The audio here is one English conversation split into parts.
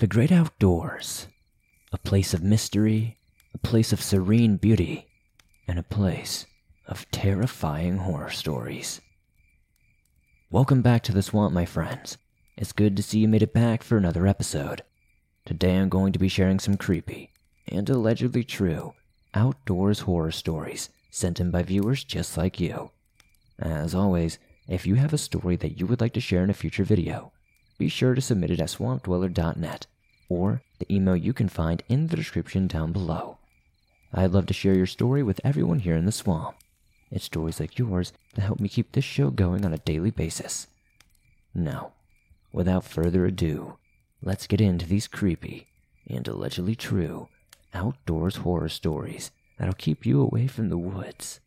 The great outdoors. A place of mystery, a place of serene beauty, and a place of terrifying horror stories. Welcome back to the swamp, my friends. It's good to see you made it back for another episode. Today I'm going to be sharing some creepy and allegedly true outdoors horror stories sent in by viewers just like you. As always, if you have a story that you would like to share in a future video, be sure to submit it at swampdweller.net or the email you can find in the description down below. I'd love to share your story with everyone here in the swamp. It's stories like yours that help me keep this show going on a daily basis. Now, without further ado, let's get into these creepy and allegedly true outdoors horror stories that'll keep you away from the woods.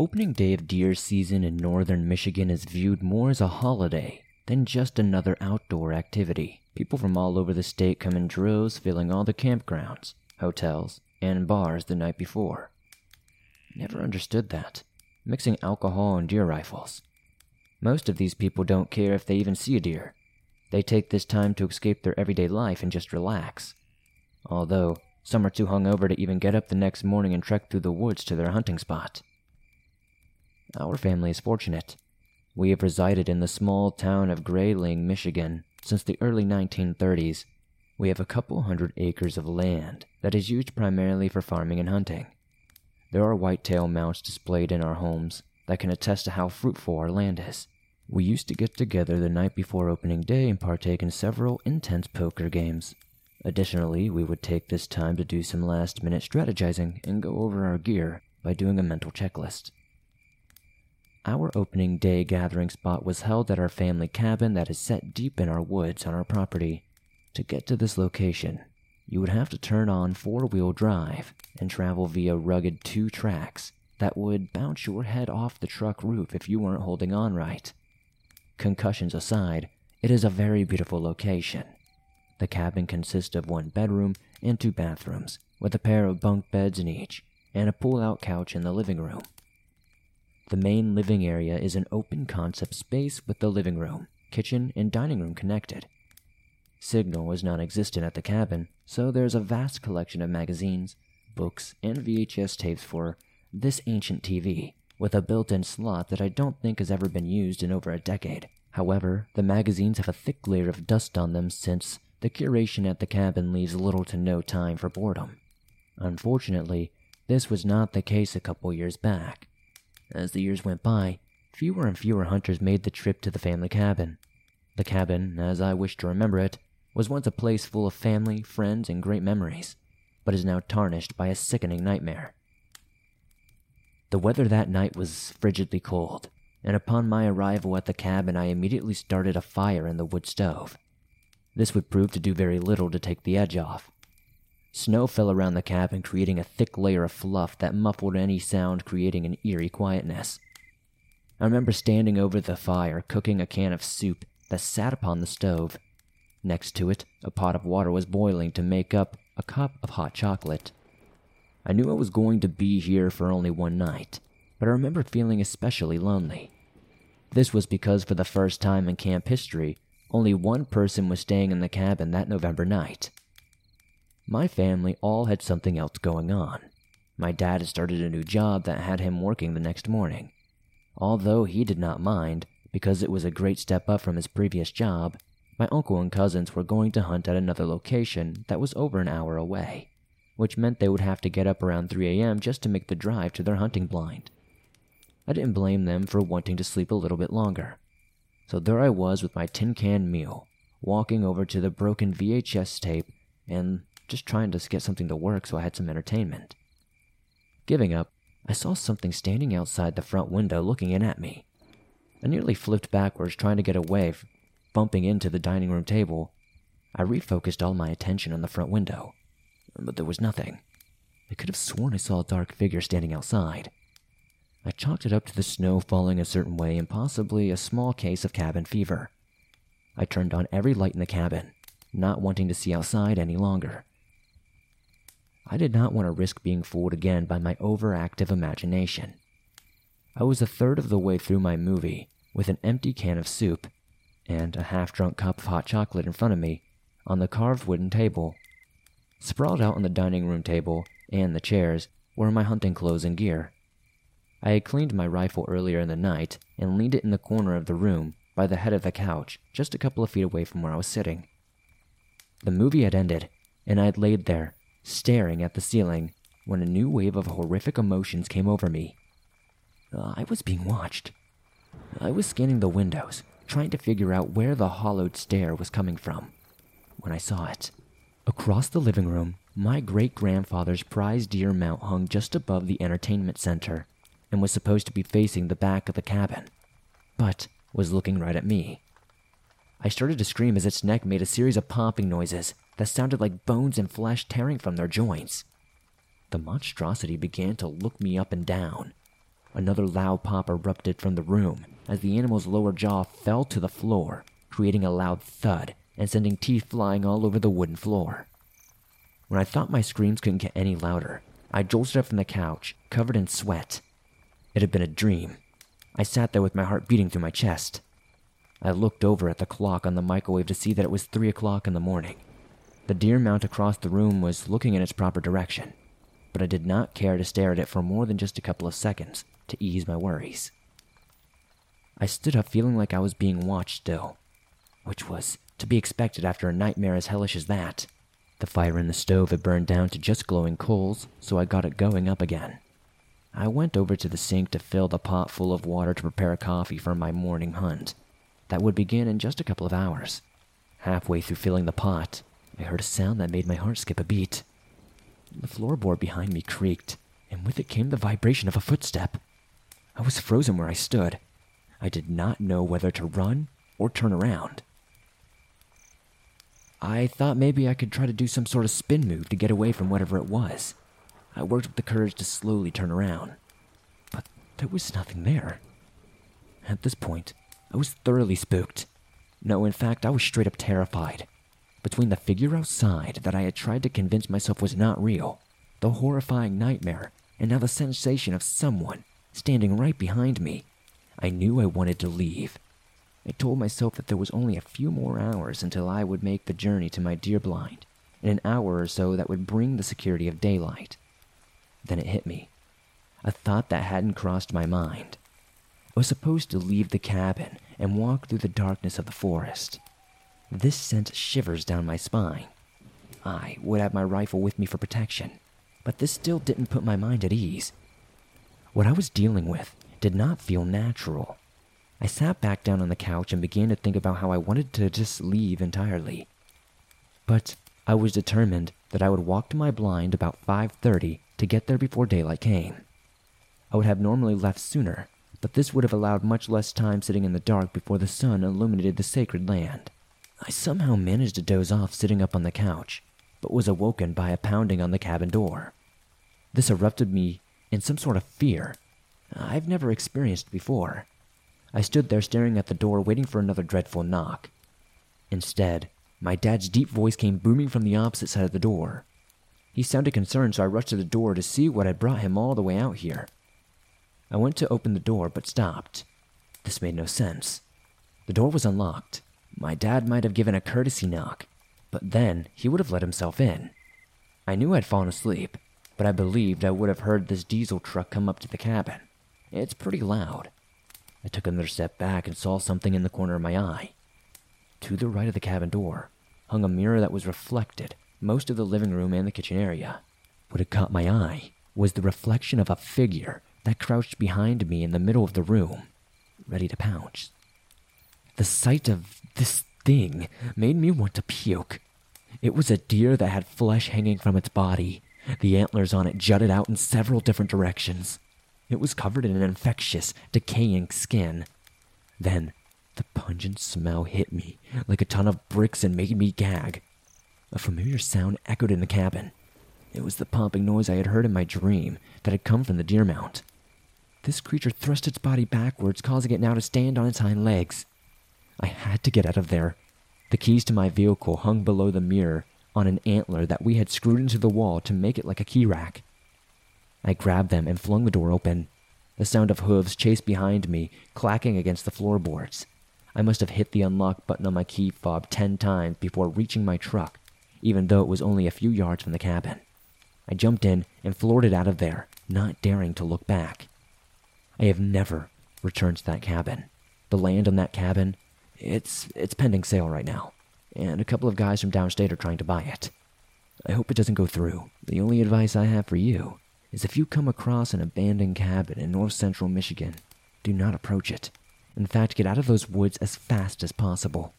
Opening day of deer season in northern Michigan is viewed more as a holiday than just another outdoor activity. People from all over the state come in droves, filling all the campgrounds, hotels, and bars the night before. Never understood that. Mixing alcohol and deer rifles. Most of these people don't care if they even see a deer. They take this time to escape their everyday life and just relax. Although, some are too hungover to even get up the next morning and trek through the woods to their hunting spot. Our family is fortunate. We have resided in the small town of Grayling, Michigan, since the early 1930s. We have a couple hundred acres of land that is used primarily for farming and hunting. There are whitetail mounts displayed in our homes that can attest to how fruitful our land is. We used to get together the night before opening day and partake in several intense poker games. Additionally, we would take this time to do some last minute strategizing and go over our gear by doing a mental checklist. Our opening day gathering spot was held at our family cabin that is set deep in our woods on our property. To get to this location, you would have to turn on four wheel drive and travel via rugged two tracks that would bounce your head off the truck roof if you weren't holding on right. Concussions aside, it is a very beautiful location. The cabin consists of one bedroom and two bathrooms, with a pair of bunk beds in each, and a pull out couch in the living room. The main living area is an open concept space with the living room, kitchen, and dining room connected. Signal was non existent at the cabin, so there's a vast collection of magazines, books, and VHS tapes for this ancient TV, with a built in slot that I don't think has ever been used in over a decade. However, the magazines have a thick layer of dust on them since the curation at the cabin leaves little to no time for boredom. Unfortunately, this was not the case a couple years back. As the years went by, fewer and fewer hunters made the trip to the family cabin. The cabin, as I wish to remember it, was once a place full of family, friends, and great memories, but is now tarnished by a sickening nightmare. The weather that night was frigidly cold, and upon my arrival at the cabin, I immediately started a fire in the wood stove. This would prove to do very little to take the edge off. Snow fell around the cabin, creating a thick layer of fluff that muffled any sound, creating an eerie quietness. I remember standing over the fire, cooking a can of soup that sat upon the stove. Next to it, a pot of water was boiling to make up a cup of hot chocolate. I knew I was going to be here for only one night, but I remember feeling especially lonely. This was because, for the first time in camp history, only one person was staying in the cabin that November night. My family all had something else going on. My dad had started a new job that had him working the next morning. Although he did not mind, because it was a great step up from his previous job, my uncle and cousins were going to hunt at another location that was over an hour away, which meant they would have to get up around 3 a.m. just to make the drive to their hunting blind. I didn't blame them for wanting to sleep a little bit longer. So there I was with my tin can meal, walking over to the broken VHS tape and just trying to get something to work so I had some entertainment. Giving up, I saw something standing outside the front window looking in at me. I nearly flipped backwards trying to get away, bumping into the dining room table. I refocused all my attention on the front window, but there was nothing. I could have sworn I saw a dark figure standing outside. I chalked it up to the snow falling a certain way and possibly a small case of cabin fever. I turned on every light in the cabin, not wanting to see outside any longer. I did not want to risk being fooled again by my overactive imagination. I was a third of the way through my movie with an empty can of soup and a half drunk cup of hot chocolate in front of me on the carved wooden table. Sprawled out on the dining room table and the chairs were my hunting clothes and gear. I had cleaned my rifle earlier in the night and leaned it in the corner of the room by the head of the couch, just a couple of feet away from where I was sitting. The movie had ended, and I had laid there, staring at the ceiling, when a new wave of horrific emotions came over me. Uh, I was being watched. I was scanning the windows, trying to figure out where the hollowed stare was coming from, when I saw it. Across the living room, my great grandfather's prize deer mount hung just above the entertainment center and was supposed to be facing the back of the cabin, but was looking right at me. I started to scream as its neck made a series of popping noises that sounded like bones and flesh tearing from their joints. The monstrosity began to look me up and down. Another loud pop erupted from the room as the animal's lower jaw fell to the floor, creating a loud thud and sending teeth flying all over the wooden floor. When I thought my screams couldn't get any louder, I jolted up from the couch, covered in sweat. It had been a dream. I sat there with my heart beating through my chest. I looked over at the clock on the microwave to see that it was three o'clock in the morning. The deer mount across the room was looking in its proper direction, but I did not care to stare at it for more than just a couple of seconds to ease my worries. I stood up feeling like I was being watched still, which was to be expected after a nightmare as hellish as that. The fire in the stove had burned down to just glowing coals, so I got it going up again. I went over to the sink to fill the pot full of water to prepare coffee for my morning hunt. That would begin in just a couple of hours. Halfway through filling the pot, I heard a sound that made my heart skip a beat. The floorboard behind me creaked, and with it came the vibration of a footstep. I was frozen where I stood. I did not know whether to run or turn around. I thought maybe I could try to do some sort of spin move to get away from whatever it was. I worked up the courage to slowly turn around. But there was nothing there. At this point, I was thoroughly spooked. No, in fact, I was straight up terrified. Between the figure outside that I had tried to convince myself was not real, the horrifying nightmare, and now the sensation of someone standing right behind me, I knew I wanted to leave. I told myself that there was only a few more hours until I would make the journey to my deer blind, in an hour or so that would bring the security of daylight. Then it hit me. A thought that hadn't crossed my mind. Was supposed to leave the cabin and walk through the darkness of the forest. This sent shivers down my spine. I would have my rifle with me for protection, but this still didn't put my mind at ease. What I was dealing with did not feel natural. I sat back down on the couch and began to think about how I wanted to just leave entirely. But I was determined that I would walk to my blind about 5:30 to get there before daylight came. I would have normally left sooner, but this would have allowed much less time sitting in the dark before the sun illuminated the sacred land. I somehow managed to doze off sitting up on the couch, but was awoken by a pounding on the cabin door. This erupted me in some sort of fear I've never experienced before. I stood there staring at the door, waiting for another dreadful knock. Instead, my dad's deep voice came booming from the opposite side of the door. He sounded concerned, so I rushed to the door to see what had brought him all the way out here. I went to open the door, but stopped. This made no sense. The door was unlocked. My dad might have given a courtesy knock, but then he would have let himself in. I knew I'd fallen asleep, but I believed I would have heard this diesel truck come up to the cabin. It's pretty loud. I took another step back and saw something in the corner of my eye. To the right of the cabin door hung a mirror that was reflected most of the living room and the kitchen area. What had caught my eye was the reflection of a figure that crouched behind me in the middle of the room, ready to pounce. The sight of this thing made me want to puke. It was a deer that had flesh hanging from its body. The antlers on it jutted out in several different directions. It was covered in an infectious, decaying skin. Then, the pungent smell hit me like a ton of bricks and made me gag. A familiar sound echoed in the cabin. It was the popping noise I had heard in my dream that had come from the deer mount. This creature thrust its body backwards, causing it now to stand on its hind legs. I had to get out of there. The keys to my vehicle hung below the mirror on an antler that we had screwed into the wall to make it like a key rack. I grabbed them and flung the door open. The sound of hooves chased behind me, clacking against the floorboards. I must have hit the unlock button on my key fob ten times before reaching my truck, even though it was only a few yards from the cabin. I jumped in and floored it out of there, not daring to look back. I have never returned to that cabin. The land on that cabin, it's it's pending sale right now, and a couple of guys from downstate are trying to buy it. I hope it doesn't go through. The only advice I have for you is if you come across an abandoned cabin in north central Michigan, do not approach it. In fact, get out of those woods as fast as possible.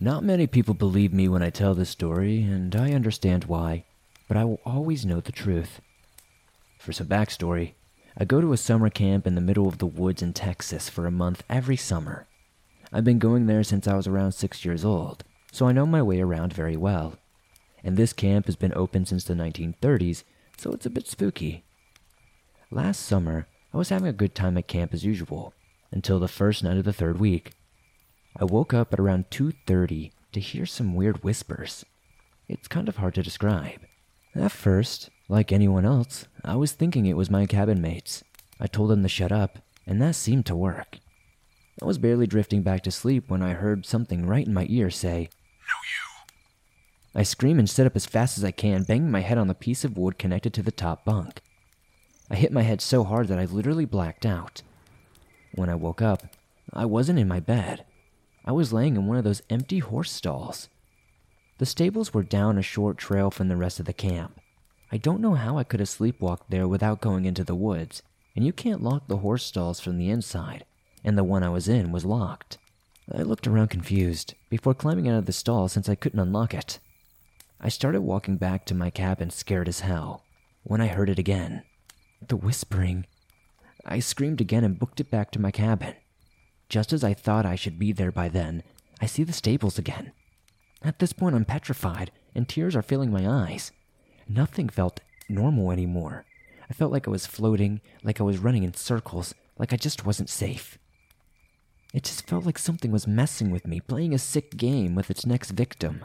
Not many people believe me when I tell this story, and I understand why, but I will always know the truth. For some backstory, I go to a summer camp in the middle of the woods in Texas for a month every summer. I've been going there since I was around six years old, so I know my way around very well. And this camp has been open since the 1930s, so it's a bit spooky. Last summer, I was having a good time at camp as usual, until the first night of the third week. I woke up at around 2:30 to hear some weird whispers. It's kind of hard to describe. At first, like anyone else, I was thinking it was my cabin mates. I told them to shut up, and that seemed to work. I was barely drifting back to sleep when I heard something right in my ear say, No, you. I scream and sit up as fast as I can, banging my head on the piece of wood connected to the top bunk. I hit my head so hard that I literally blacked out. When I woke up, I wasn't in my bed. I was laying in one of those empty horse stalls. The stables were down a short trail from the rest of the camp. I don't know how I could have sleepwalked there without going into the woods, and you can't lock the horse stalls from the inside, and the one I was in was locked. I looked around confused before climbing out of the stall since I couldn't unlock it. I started walking back to my cabin scared as hell when I heard it again. The whispering. I screamed again and booked it back to my cabin. Just as I thought I should be there by then, I see the stables again. At this point, I'm petrified, and tears are filling my eyes. Nothing felt normal anymore. I felt like I was floating, like I was running in circles, like I just wasn't safe. It just felt like something was messing with me, playing a sick game with its next victim.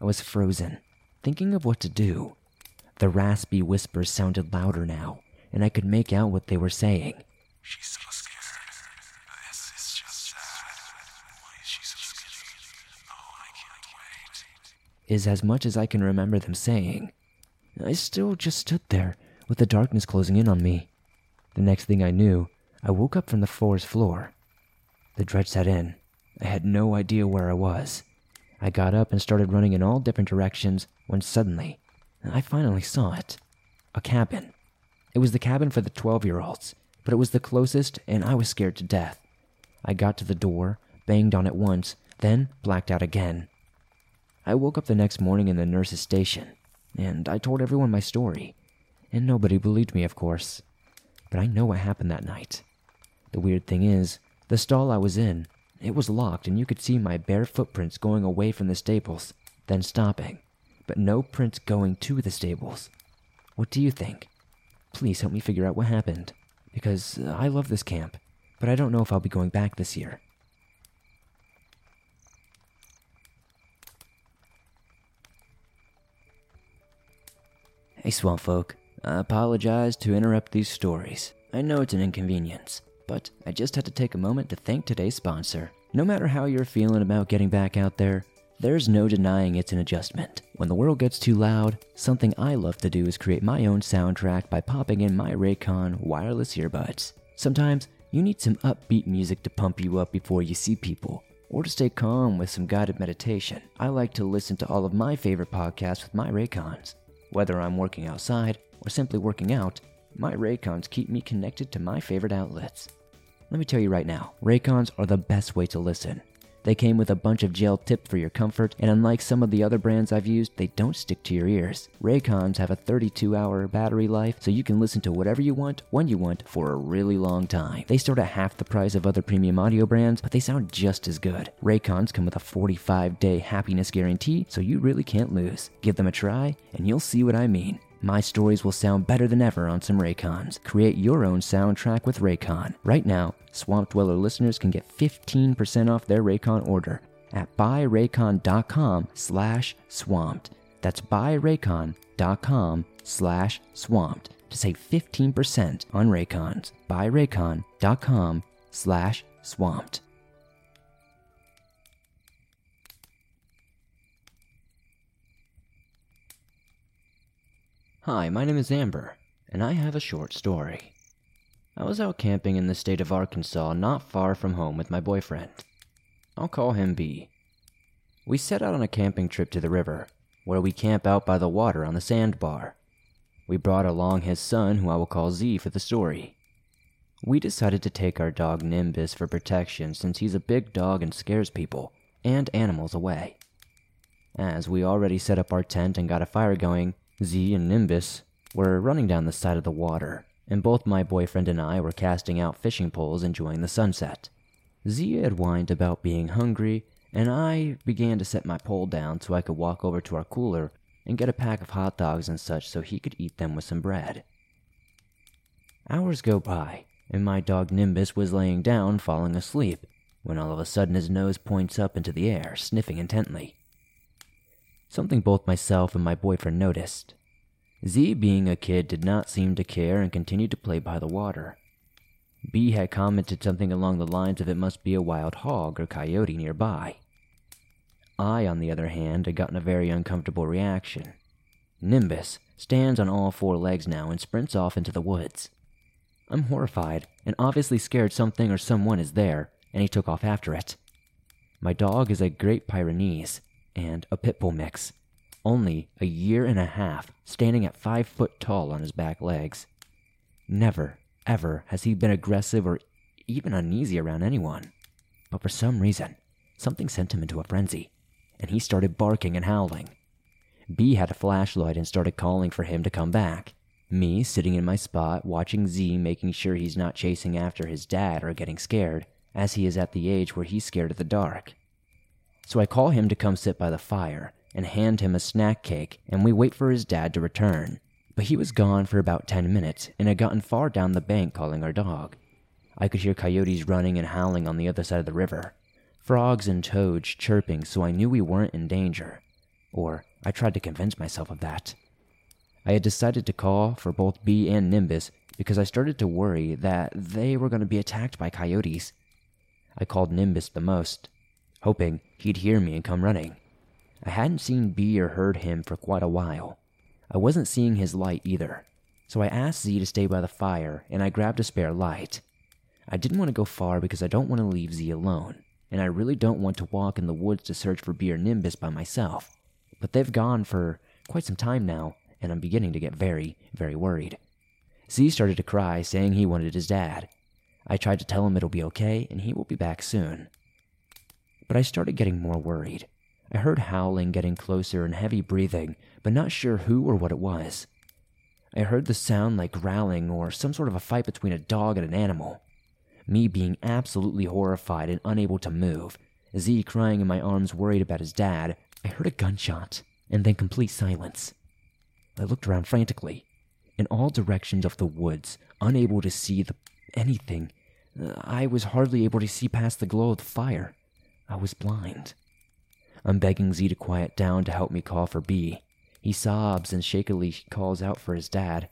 I was frozen, thinking of what to do. The raspy whispers sounded louder now, and I could make out what they were saying. She's is as much as I can remember them saying. I still just stood there, with the darkness closing in on me. The next thing I knew, I woke up from the forest floor. The dread set in. I had no idea where I was. I got up and started running in all different directions when suddenly, I finally saw it. A cabin. It was the cabin for the 12 year olds, but it was the closest, and I was scared to death. I got to the door, banged on it once, then blacked out again. I woke up the next morning in the nurse's station, and I told everyone my story. And nobody believed me, of course. But I know what happened that night. The weird thing is, the stall I was in, it was locked and you could see my bare footprints going away from the stables, then stopping, but no prints going to the stables. What do you think? Please help me figure out what happened, because uh, I love this camp, but I don't know if I'll be going back this year. Hey, swamp folk. I apologize to interrupt these stories. I know it's an inconvenience, but I just had to take a moment to thank today's sponsor. No matter how you're feeling about getting back out there, there's no denying it's an adjustment. When the world gets too loud, something I love to do is create my own soundtrack by popping in my Raycon wireless earbuds. Sometimes you need some upbeat music to pump you up before you see people, or to stay calm with some guided meditation. I like to listen to all of my favorite podcasts with my Raycons. Whether I'm working outside or simply working out, my Raycons keep me connected to my favorite outlets. Let me tell you right now, Raycons are the best way to listen. They came with a bunch of gel tips for your comfort, and unlike some of the other brands I've used, they don't stick to your ears. Raycons have a 32 hour battery life, so you can listen to whatever you want, when you want, for a really long time. They start at half the price of other premium audio brands, but they sound just as good. Raycons come with a 45 day happiness guarantee, so you really can't lose. Give them a try, and you'll see what I mean. My stories will sound better than ever on some Raycons. Create your own soundtrack with Raycon. Right now, Swamp Dweller listeners can get 15% off their Raycon order. at buyraycon.com slash swamped. That's buyraycon.com slash swamped to save 15% on Raycons. Buyraycon.com slash swamped. Hi, my name is Amber, and I have a short story. I was out camping in the state of Arkansas not far from home with my boyfriend. I'll call him B. We set out on a camping trip to the river, where we camp out by the water on the sandbar. We brought along his son, who I will call Z for the story. We decided to take our dog Nimbus for protection since he's a big dog and scares people and animals away. As we already set up our tent and got a fire going, Z and Nimbus were running down the side of the water, and both my boyfriend and I were casting out fishing poles enjoying the sunset. Z had whined about being hungry, and I began to set my pole down so I could walk over to our cooler and get a pack of hot dogs and such so he could eat them with some bread. Hours go by, and my dog Nimbus was laying down, falling asleep, when all of a sudden his nose points up into the air, sniffing intently. Something both myself and my boyfriend noticed. Z, being a kid, did not seem to care and continued to play by the water. B had commented something along the lines of it must be a wild hog or coyote nearby. I, on the other hand, had gotten a very uncomfortable reaction. Nimbus stands on all four legs now and sprints off into the woods. I'm horrified and obviously scared something or someone is there, and he took off after it. My dog is a Great Pyrenees and a pit bull mix, only a year and a half, standing at five foot tall on his back legs. Never, ever has he been aggressive or even uneasy around anyone. But for some reason, something sent him into a frenzy, and he started barking and howling. B had a flashlight and started calling for him to come back. Me sitting in my spot, watching Z making sure he's not chasing after his dad or getting scared, as he is at the age where he's scared of the dark. So I call him to come sit by the fire and hand him a snack cake, and we wait for his dad to return. But he was gone for about 10 minutes and had gotten far down the bank calling our dog. I could hear coyotes running and howling on the other side of the river, frogs and toads chirping, so I knew we weren't in danger. Or I tried to convince myself of that. I had decided to call for both B and Nimbus because I started to worry that they were going to be attacked by coyotes. I called Nimbus the most, hoping he'd hear me and come running. I hadn't seen B or heard him for quite a while. I wasn't seeing his light either, so I asked Z to stay by the fire and I grabbed a spare light. I didn't want to go far because I don't want to leave Z alone, and I really don't want to walk in the woods to search for B or Nimbus by myself. But they've gone for quite some time now, and I'm beginning to get very, very worried. Z started to cry, saying he wanted his dad. I tried to tell him it'll be okay and he will be back soon. But I started getting more worried. I heard howling getting closer and heavy breathing, but not sure who or what it was. I heard the sound like growling or some sort of a fight between a dog and an animal. Me being absolutely horrified and unable to move, Z crying in my arms worried about his dad, I heard a gunshot and then complete silence. I looked around frantically, in all directions of the woods, unable to see the anything. Uh, I was hardly able to see past the glow of the fire. I was blind. I'm begging Z to quiet down to help me call for B. He sobs and shakily calls out for his dad.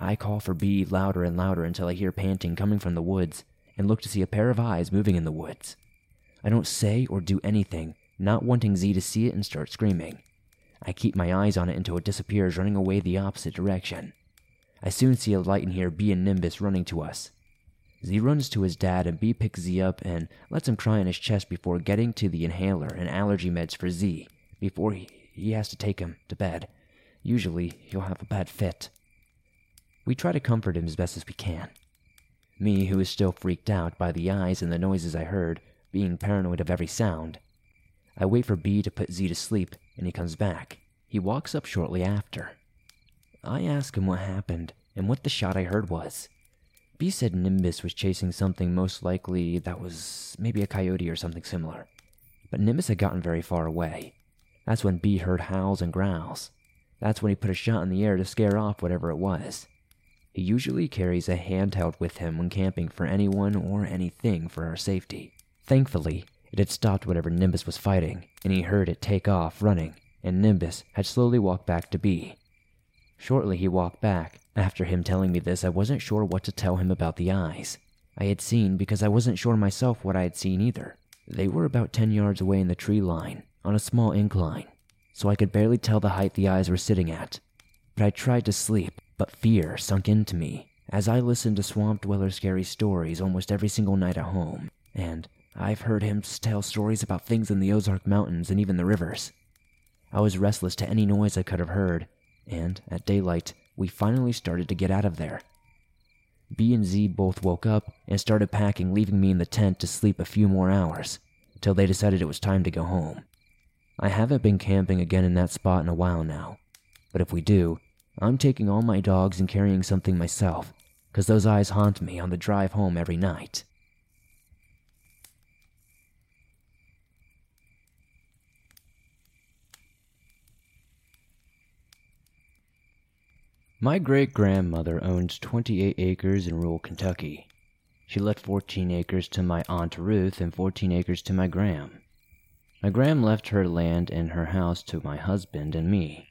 I call for B louder and louder until I hear panting coming from the woods and look to see a pair of eyes moving in the woods. I don't say or do anything, not wanting Z to see it and start screaming. I keep my eyes on it until it disappears, running away the opposite direction. I soon see a light and hear B and Nimbus running to us. Z runs to his dad and B picks Z up and lets him cry on his chest before getting to the inhaler and allergy meds for Z before he, he has to take him to bed. Usually, he'll have a bad fit. We try to comfort him as best as we can. Me, who is still freaked out by the eyes and the noises I heard, being paranoid of every sound. I wait for B to put Z to sleep, and he comes back. He walks up shortly after. I ask him what happened and what the shot I heard was. B said Nimbus was chasing something most likely that was maybe a coyote or something similar. But Nimbus had gotten very far away. That's when B heard howls and growls. That's when he put a shot in the air to scare off whatever it was. He usually carries a handheld with him when camping for anyone or anything for our safety. Thankfully, It had stopped whatever Nimbus was fighting, and he heard it take off running, and Nimbus had slowly walked back to B. Shortly he walked back. After him telling me this, I wasn't sure what to tell him about the eyes. I had seen because I wasn't sure myself what I had seen either. They were about 10 yards away in the tree line, on a small incline, so I could barely tell the height the eyes were sitting at. But I tried to sleep, but fear sunk into me as I listened to Swamp Dweller scary stories almost every single night at home, and I've heard him tell stories about things in the Ozark Mountains and even the rivers. I was restless to any noise I could have heard, and at daylight, we finally started to get out of there. B and Z both woke up and started packing, leaving me in the tent to sleep a few more hours, till they decided it was time to go home. I haven't been camping again in that spot in a while now, but if we do, I'm taking all my dogs and carrying something myself, because those eyes haunt me on the drive home every night. My great grandmother owned 28 acres in rural Kentucky. She left 14 acres to my Aunt Ruth and 14 acres to my Gram. My Gram left her land and her house to my husband and me.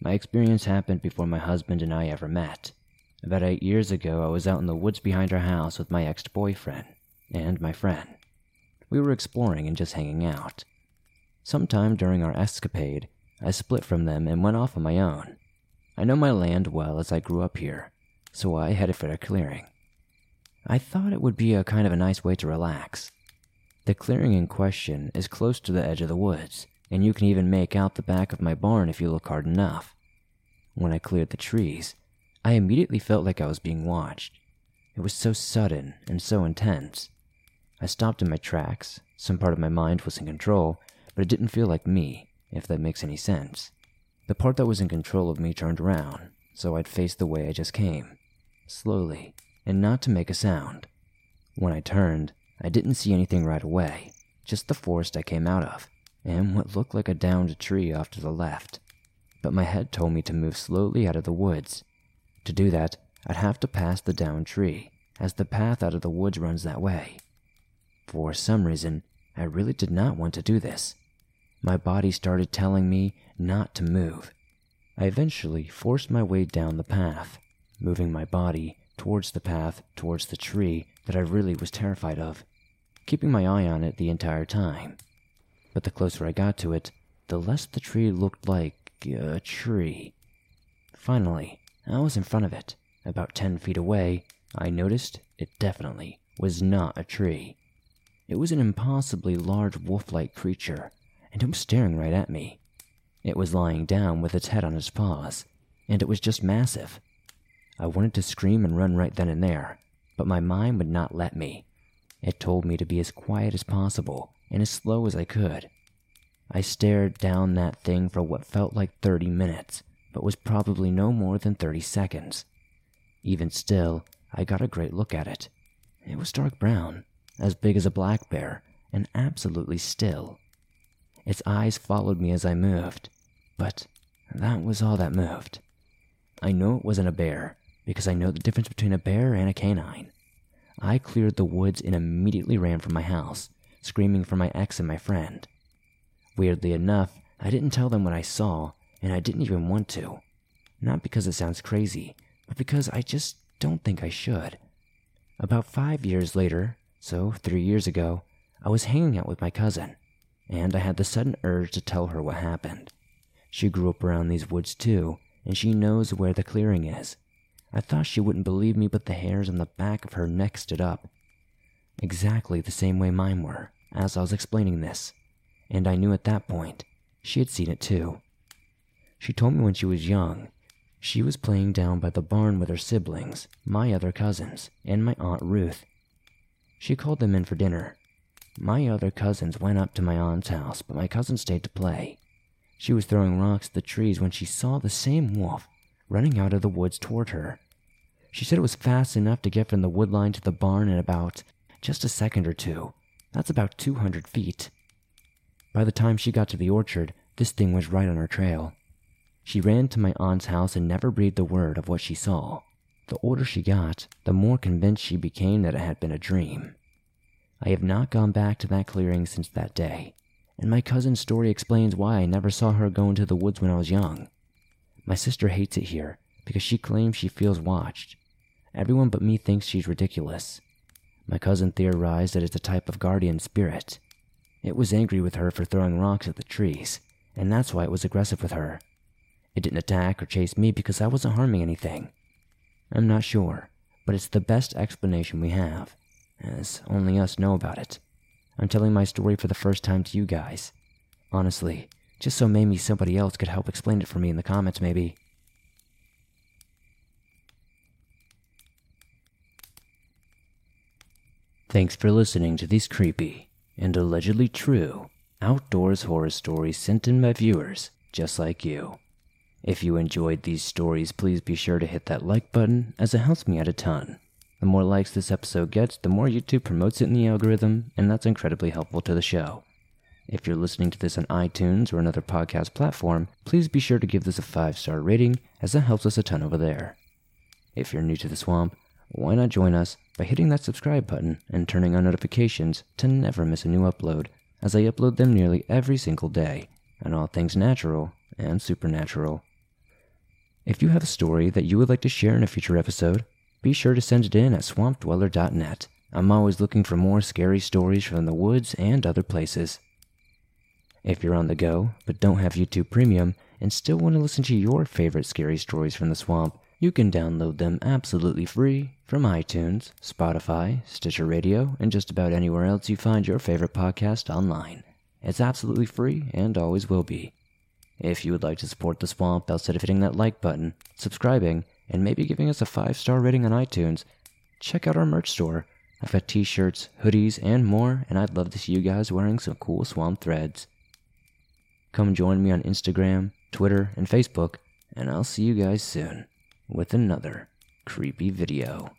My experience happened before my husband and I ever met. About eight years ago, I was out in the woods behind our house with my ex boyfriend and my friend. We were exploring and just hanging out. Sometime during our escapade, I split from them and went off on my own. I know my land well as I grew up here, so I headed for a clearing. I thought it would be a kind of a nice way to relax. The clearing in question is close to the edge of the woods, and you can even make out the back of my barn if you look hard enough. When I cleared the trees, I immediately felt like I was being watched. It was so sudden and so intense. I stopped in my tracks. Some part of my mind was in control, but it didn't feel like me, if that makes any sense. The part that was in control of me turned around, so I'd face the way I just came, slowly, and not to make a sound. When I turned, I didn't see anything right away, just the forest I came out of, and what looked like a downed tree off to the left. But my head told me to move slowly out of the woods. To do that, I'd have to pass the downed tree, as the path out of the woods runs that way. For some reason, I really did not want to do this. My body started telling me not to move. I eventually forced my way down the path, moving my body towards the path towards the tree that I really was terrified of, keeping my eye on it the entire time. But the closer I got to it, the less the tree looked like a tree. Finally, I was in front of it. About 10 feet away, I noticed it definitely was not a tree. It was an impossibly large wolf like creature, and it was staring right at me. It was lying down with its head on its paws, and it was just massive. I wanted to scream and run right then and there, but my mind would not let me. It told me to be as quiet as possible and as slow as I could. I stared down that thing for what felt like 30 minutes, but was probably no more than 30 seconds. Even still, I got a great look at it. It was dark brown, as big as a black bear, and absolutely still. Its eyes followed me as I moved, but that was all that moved. I know it wasn't a bear because I know the difference between a bear and a canine. I cleared the woods and immediately ran from my house, screaming for my ex and my friend. Weirdly enough, I didn't tell them what I saw, and I didn't even want to. Not because it sounds crazy, but because I just don't think I should. About five years later, so three years ago, I was hanging out with my cousin, and I had the sudden urge to tell her what happened. She grew up around these woods too, and she knows where the clearing is. I thought she wouldn't believe me, but the hairs on the back of her neck stood up. Exactly the same way mine were, as I was explaining this. And I knew at that point she had seen it too. She told me when she was young, she was playing down by the barn with her siblings, my other cousins, and my Aunt Ruth. She called them in for dinner. My other cousins went up to my aunt's house, but my cousin stayed to play. She was throwing rocks at the trees when she saw the same wolf running out of the woods toward her. She said it was fast enough to get from the wood line to the barn in about just a second or two. That's about 200 feet. By the time she got to the orchard, this thing was right on her trail. She ran to my aunt's house and never breathed a word of what she saw. The older she got, the more convinced she became that it had been a dream. I have not gone back to that clearing since that day, and my cousin's story explains why I never saw her go into the woods when I was young. My sister hates it here because she claims she feels watched. Everyone but me thinks she's ridiculous. My cousin theorized that it's a type of guardian spirit. It was angry with her for throwing rocks at the trees, and that's why it was aggressive with her. It didn't attack or chase me because I wasn't harming anything. I'm not sure, but it's the best explanation we have, as only us know about it. I'm telling my story for the first time to you guys. Honestly, just so maybe somebody else could help explain it for me in the comments, maybe. Thanks for listening to these creepy and allegedly true outdoors horror stories sent in by viewers just like you. If you enjoyed these stories, please be sure to hit that like button as it helps me out a ton. The more likes this episode gets, the more YouTube promotes it in the algorithm, and that's incredibly helpful to the show. If you're listening to this on iTunes or another podcast platform, please be sure to give this a 5 star rating as that helps us a ton over there. If you're new to the swamp, why not join us by hitting that subscribe button and turning on notifications to never miss a new upload, as I upload them nearly every single day, on all things natural and supernatural. If you have a story that you would like to share in a future episode, be sure to send it in at swampdweller.net. I'm always looking for more scary stories from the woods and other places. If you're on the go, but don't have YouTube Premium, and still want to listen to your favorite scary stories from the swamp, you can download them absolutely free from iTunes, Spotify, Stitcher Radio, and just about anywhere else you find your favorite podcast online. It's absolutely free and always will be. If you would like to support the swamp of hitting that like button, subscribing, and maybe giving us a 5 star rating on iTunes, check out our merch store. I've got t shirts, hoodies, and more, and I'd love to see you guys wearing some cool swamp threads. Come join me on Instagram, Twitter, and Facebook, and I'll see you guys soon with another creepy video.